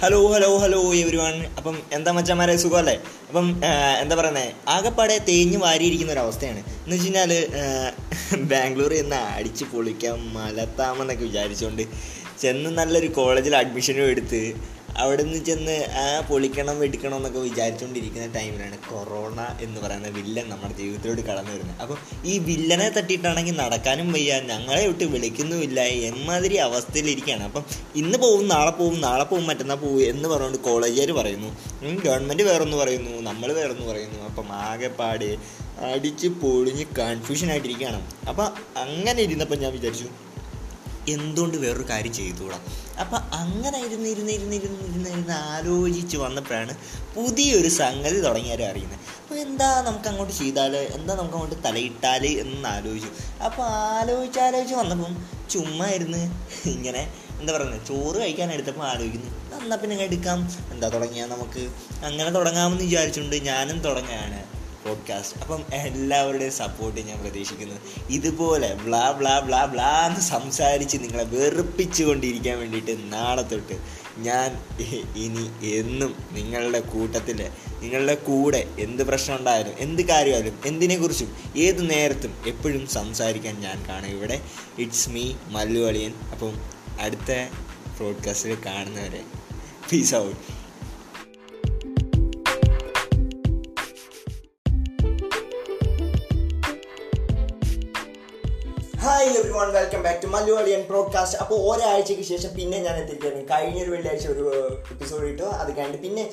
Hello hello hello everyone അപ്പം എന്താ മച്ചന്മാരെ സുഖമല്ലേ? അപ്പം എന്താ പറയുന്നത് ആകെപ്പാടെ തേഞ്ഞ് വാരിയിരിക്കുന്ന ഒരു അവസ്ഥയാണ്. എന്ന് വെച്ച് കഴിഞ്ഞാൽ ബാംഗ്ലൂരിൽ നിന്ന് അടിച്ച് പൊളിക്കാം മലത്താമെന്നൊക്കെ വിചാരിച്ചുകൊണ്ട് ചെന്ന് നല്ലൊരു കോളേജിൽ അഡ്മിഷനും എടുത്ത് അവിടെ നിന്ന് ചെന്ന് ആ പൊളിക്കണം എടുക്കണം എന്നൊക്കെ വിചാരിച്ചുകൊണ്ടിരിക്കുന്ന ടൈമിലാണ് കൊറോണ എന്ന് പറയുന്ന വില്ലൻ നമ്മുടെ ജീവിതത്തിലോട്ട് കടന്നു വരുന്നത്. അപ്പം ഈ വില്ലനെ തട്ടിയിട്ടാണെങ്കിൽ നടക്കാനും വയ്യ ഞങ്ങളെ വിട്ട് വിളിക്കുന്നുമില്ല എമ്മാതിരി അവസ്ഥയിലിരിക്കുകയാണ്. അപ്പം ഇന്ന് പോവും നാളെ പോവും നാളെ പോവും മറ്റന്നാൾ പോവും എന്ന് പറഞ്ഞുകൊണ്ട് കോളേജുകാർ പറയുന്നു. ഗവൺമെന്റ് വേറൊന്ന് പറയുന്നു നമ്മൾ വേറൊന്ന് പറയുന്നു. അപ്പം ആകെപ്പാട് അടിച്ച് പൊളിഞ്ഞ് കൺഫ്യൂഷൻ ആയിട്ടിരിക്കുകയാണ്. അപ്പം അങ്ങനെ ഇരുന്നപ്പോൾ ഞാൻ വിചാരിച്ചു എന്തുകൊണ്ട് വേറൊരു കാര്യം ചെയ്തുകൂടാ? അപ്പം അങ്ങനെ ഇരുന്ന് ഇരുന്ന് ഇരുന്ന് ഇരുന്ന് ഇരുന്ന് ഇരുന്ന് ആലോചിച്ച് വന്നപ്പോഴാണ് പുതിയൊരു സംഗതി തുടങ്ങിയാലും അറിയുന്നത്. അപ്പോൾ എന്താ നമുക്ക് അങ്ങോട്ട് ചെയ്താൽ എന്താ നമുക്ക് അങ്ങോട്ട് തലയിട്ടാൽ എന്ന് ആലോചിച്ചു. അപ്പോൾ ആലോചിച്ച് ആലോചിച്ച് വന്നപ്പം ചുമ്മാ ഇരുന്ന് ഇങ്ങനെ എന്താ പറയുന്നത് ചോറ് കഴിക്കാൻ എടുത്തപ്പോൾ ആലോചിക്കുന്നു. എന്നാൽ പിന്നെ എടുക്കാം. എന്താ തുടങ്ങിയാൽ നമുക്ക്? അങ്ങനെ തുടങ്ങാമെന്ന് വിചാരിച്ചുകൊണ്ട് ഞാനും തുടങ്ങുകയാണ്. പോഡ്കാസ്റ്റ് അപ്പം എല്ലാവരുടെയും സപ്പോർട്ട് ഞാൻ പ്രതീക്ഷിക്കുന്നു. ഇതുപോലെ ബ്ലാ ബ്ലാ ബ്ലാ ബ്ലാ എന്ന് സംസാരിച്ച് നിങ്ങളെ വെറുപ്പിച്ചു കൊണ്ടിരിക്കാൻ വേണ്ടിയിട്ട് നാളെ തൊട്ട് ഞാൻ ഇനി എന്നും നിങ്ങളുടെ കൂട്ടത്തിൽ നിങ്ങളുടെ കൂടെ എന്ത് പ്രശ്നം ഉണ്ടായാലും എന്ത് കാര്യമായാലും എന്തിനെക്കുറിച്ചും ഏത് നേരത്തും എപ്പോഴും സംസാരിക്കാൻ ഞാൻ കാണും ഇവിടെ. ഇറ്റ്സ് മീ മല്ലു അളിയൻ. അപ്പം അടുത്ത പോഡ്കാസ്റ്റിൽ കാണുന്നവരെ peace out hi everyone welcome back to Malayalian broadcast അപ്പോൾ ഒരാഴ്ചയ്ക്ക് ശേഷം പിന്നെ ഞാൻ എത്തിയിരിക്കുകയാണ്. കഴിഞ്ഞൊരു വെള്ളിയാഴ്ച ഒരു എപ്പിസോഡ് ഇട്ടു. അത് കഴിഞ്ഞിട്ട് പിന്നെ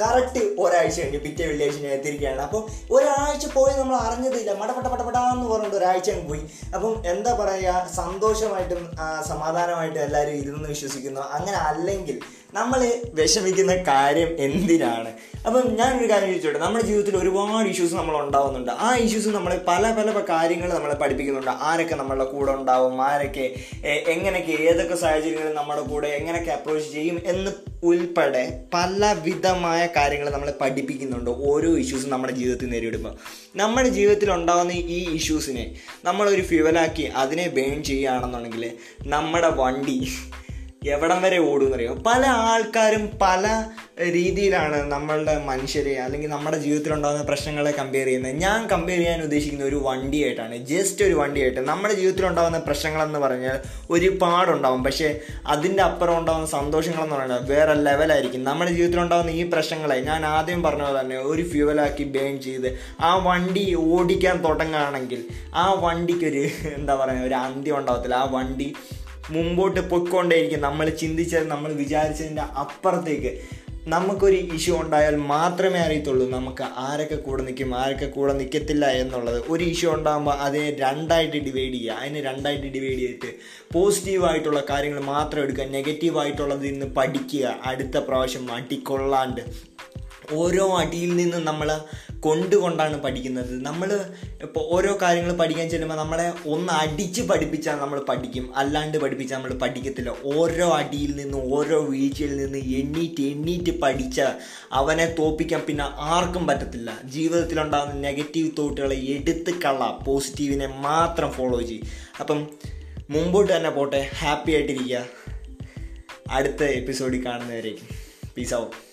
കറക്റ്റ് ഒരാഴ്ച കഴിഞ്ഞ് പിറ്റേ വെള്ളിയാഴ്ച ഞാൻ എത്തിയിരിക്കുകയാണ്. അപ്പോൾ ഒരാഴ്ച പോയി നമ്മൾ അറിഞ്ഞതില്ല. മടപട എന്ന് പറഞ്ഞിട്ട് ഒരാഴ്ച അങ്ങ് പോയി. അപ്പം എന്താ പറയുക? സന്തോഷമായിട്ടും സമാധാനമായിട്ടും എല്ലാവരും ഇരുന്ന് വിശ്വസിക്കുന്നു. അങ്ങനെ അല്ലെങ്കിൽ നമ്മൾ വിഷമിക്കുന്ന കാര്യം എന്തിനാണ്? അപ്പം ഞാനൊരു കാര്യം ചോദിച്ചോട്ടെ. നമ്മുടെ ജീവിതത്തിൽ ഒരുപാട് ഇഷ്യൂസ് നമ്മൾ ഉണ്ടാവുന്നുണ്ട്. ആ ഇഷ്യൂസ് നമ്മൾ പല പല കാര്യങ്ങൾ നമ്മളെ പഠിപ്പിക്കുന്നുണ്ട്. ആരൊക്കെ നമ്മളുടെ കൂടെ ഉണ്ടാവും? ആരൊക്കെ എങ്ങനെയൊക്കെ ഏതൊക്കെ സാഹചര്യങ്ങളിൽ നമ്മുടെ കൂടെ എങ്ങനെയൊക്കെ അപ്രോച്ച് ചെയ്യും എന്ന് ഉൾപ്പെടെ പലവിധമായ കാര്യങ്ങൾ നമ്മളെ പഠിപ്പിക്കുന്നുണ്ട് ഓരോ ഇഷ്യൂസും നമ്മുടെ ജീവിതത്തിൽ നേരിടുമ്പോൾ നമ്മുടെ ജീവിതത്തിൽ ഉണ്ടാകുന്ന ഈ ഇഷ്യൂസിനെ നമ്മളൊരു ഫ്യുവലാക്കി അതിനെ ബേൺ ചെയ്യുകയാണെന്നുണ്ടെങ്കിൽ നമ്മുടെ വണ്ടി എവിടം വരെ ഓടും എന്നറിയോ പല ആൾക്കാരും പല രീതിയിലാണ് നമ്മളുടെ മനുഷ്യരെ അല്ലെങ്കിൽ നമ്മുടെ ജീവിതത്തിലുണ്ടാകുന്ന പ്രശ്നങ്ങളെ കമ്പയർ ചെയ്യുന്നത്. ഞാൻ കമ്പയർ ചെയ്യാൻ ഉദ്ദേശിക്കുന്ന ഒരു വണ്ടിയായിട്ടാണ്. ജസ്റ്റ് ഒരു വണ്ടിയായിട്ട്. നമ്മുടെ ജീവിതത്തിലുണ്ടാകുന്ന പ്രശ്നങ്ങളെന്ന് പറഞ്ഞാൽ ഒരുപാടുണ്ടാവും. പക്ഷേ അതിന്റെ അപ്പുറം ഉണ്ടാകുന്ന സന്തോഷങ്ങളെന്ന് പറയുന്നത് വേറെ ലെവലായിരിക്കും നമ്മുടെ ജീവിതത്തിലുണ്ടാകുന്ന ഈ പ്രശ്നങ്ങളെ ഞാൻ ആദ്യം പറഞ്ഞ പോലെ തന്നെ ഒരു ഫ്യൂവലാക്കി ബേൺ ചെയ്ത് ആ വണ്ടി ഓടിക്കാൻ തുടങ്ങുകയാണെങ്കിൽ ആ വണ്ടിക്കൊരു എന്താ പറയുക ഒരു അന്ത്യം ഉണ്ടാകത്തില്ല ആ വണ്ടി മുമ്പോട്ട് പൊയ്ക്കൊണ്ടേയിരിക്കും. നമ്മൾ ചിന്തിച്ചത് നമ്മൾ വിചാരിച്ചതിന്റെ അപ്പുറത്തേക്ക്. നമുക്കൊരു ഇഷ്യൂ ഉണ്ടായാൽ മാത്രമേ അറിയത്തുള്ളൂ നമുക്ക് ആരൊക്കെ കൂടെ നിൽക്കും ആരൊക്കെ കൂടെ നിൽക്കത്തില്ല എന്നുള്ളത്. ഒരു ഇഷ്യൂ ഉണ്ടാകുമ്പോൾ അതിനെ രണ്ടായിട്ട് ഡിവൈഡ് ചെയ്യുക. അതിനെ രണ്ടായിട്ട് ഡിവൈഡ് ചെയ്തിട്ട് പോസിറ്റീവായിട്ടുള്ള കാര്യങ്ങൾ മാത്രം എടുക്കുക. നെഗറ്റീവായിട്ടുള്ളതിൽ നിന്ന് പഠിക്കുക. അടുത്ത പ്രാവശ്യം അടിക്കൊള്ളാണ്ട് ഓരോ അടിയിൽ നിന്നും നമ്മൾ കൊണ്ടുകൊണ്ടാണ് പഠിക്കുന്നത്. നമ്മൾ ഇപ്പോൾ ഓരോ കാര്യങ്ങൾ പഠിക്കാൻ ചെല്ലുമ്പോൾ നമ്മളെ ഒന്ന് അടിച്ച് പഠിപ്പിച്ചാൽ നമ്മൾ പഠിക്കും. അല്ലാണ്ട് പഠിപ്പിച്ചാൽ നമ്മൾ പഠിക്കത്തില്ല. ഓരോ അടിയിൽ നിന്നും ഓരോ വീഴ്ചയിൽ നിന്ന് എണ്ണീറ്റ് എണ്ണീറ്റ് പഠിച്ച അവനെ തോപ്പിക്കാൻ പിന്നെ ആർക്കും പറ്റത്തില്ല. ജീവിതത്തിലുണ്ടാകുന്ന നെഗറ്റീവ് തോട്ടുകളെ എടുത്ത് കള. പോസിറ്റീവിനെ മാത്രം ഫോളോ ചെയ്യും. അപ്പം മുമ്പോട്ട് തന്നെ പോട്ടെ. ഹാപ്പി ആയിട്ടിരിക്കുക അടുത്ത എപ്പിസോഡിൽ കാണുന്നവരേക്കും. പീസ് ആവും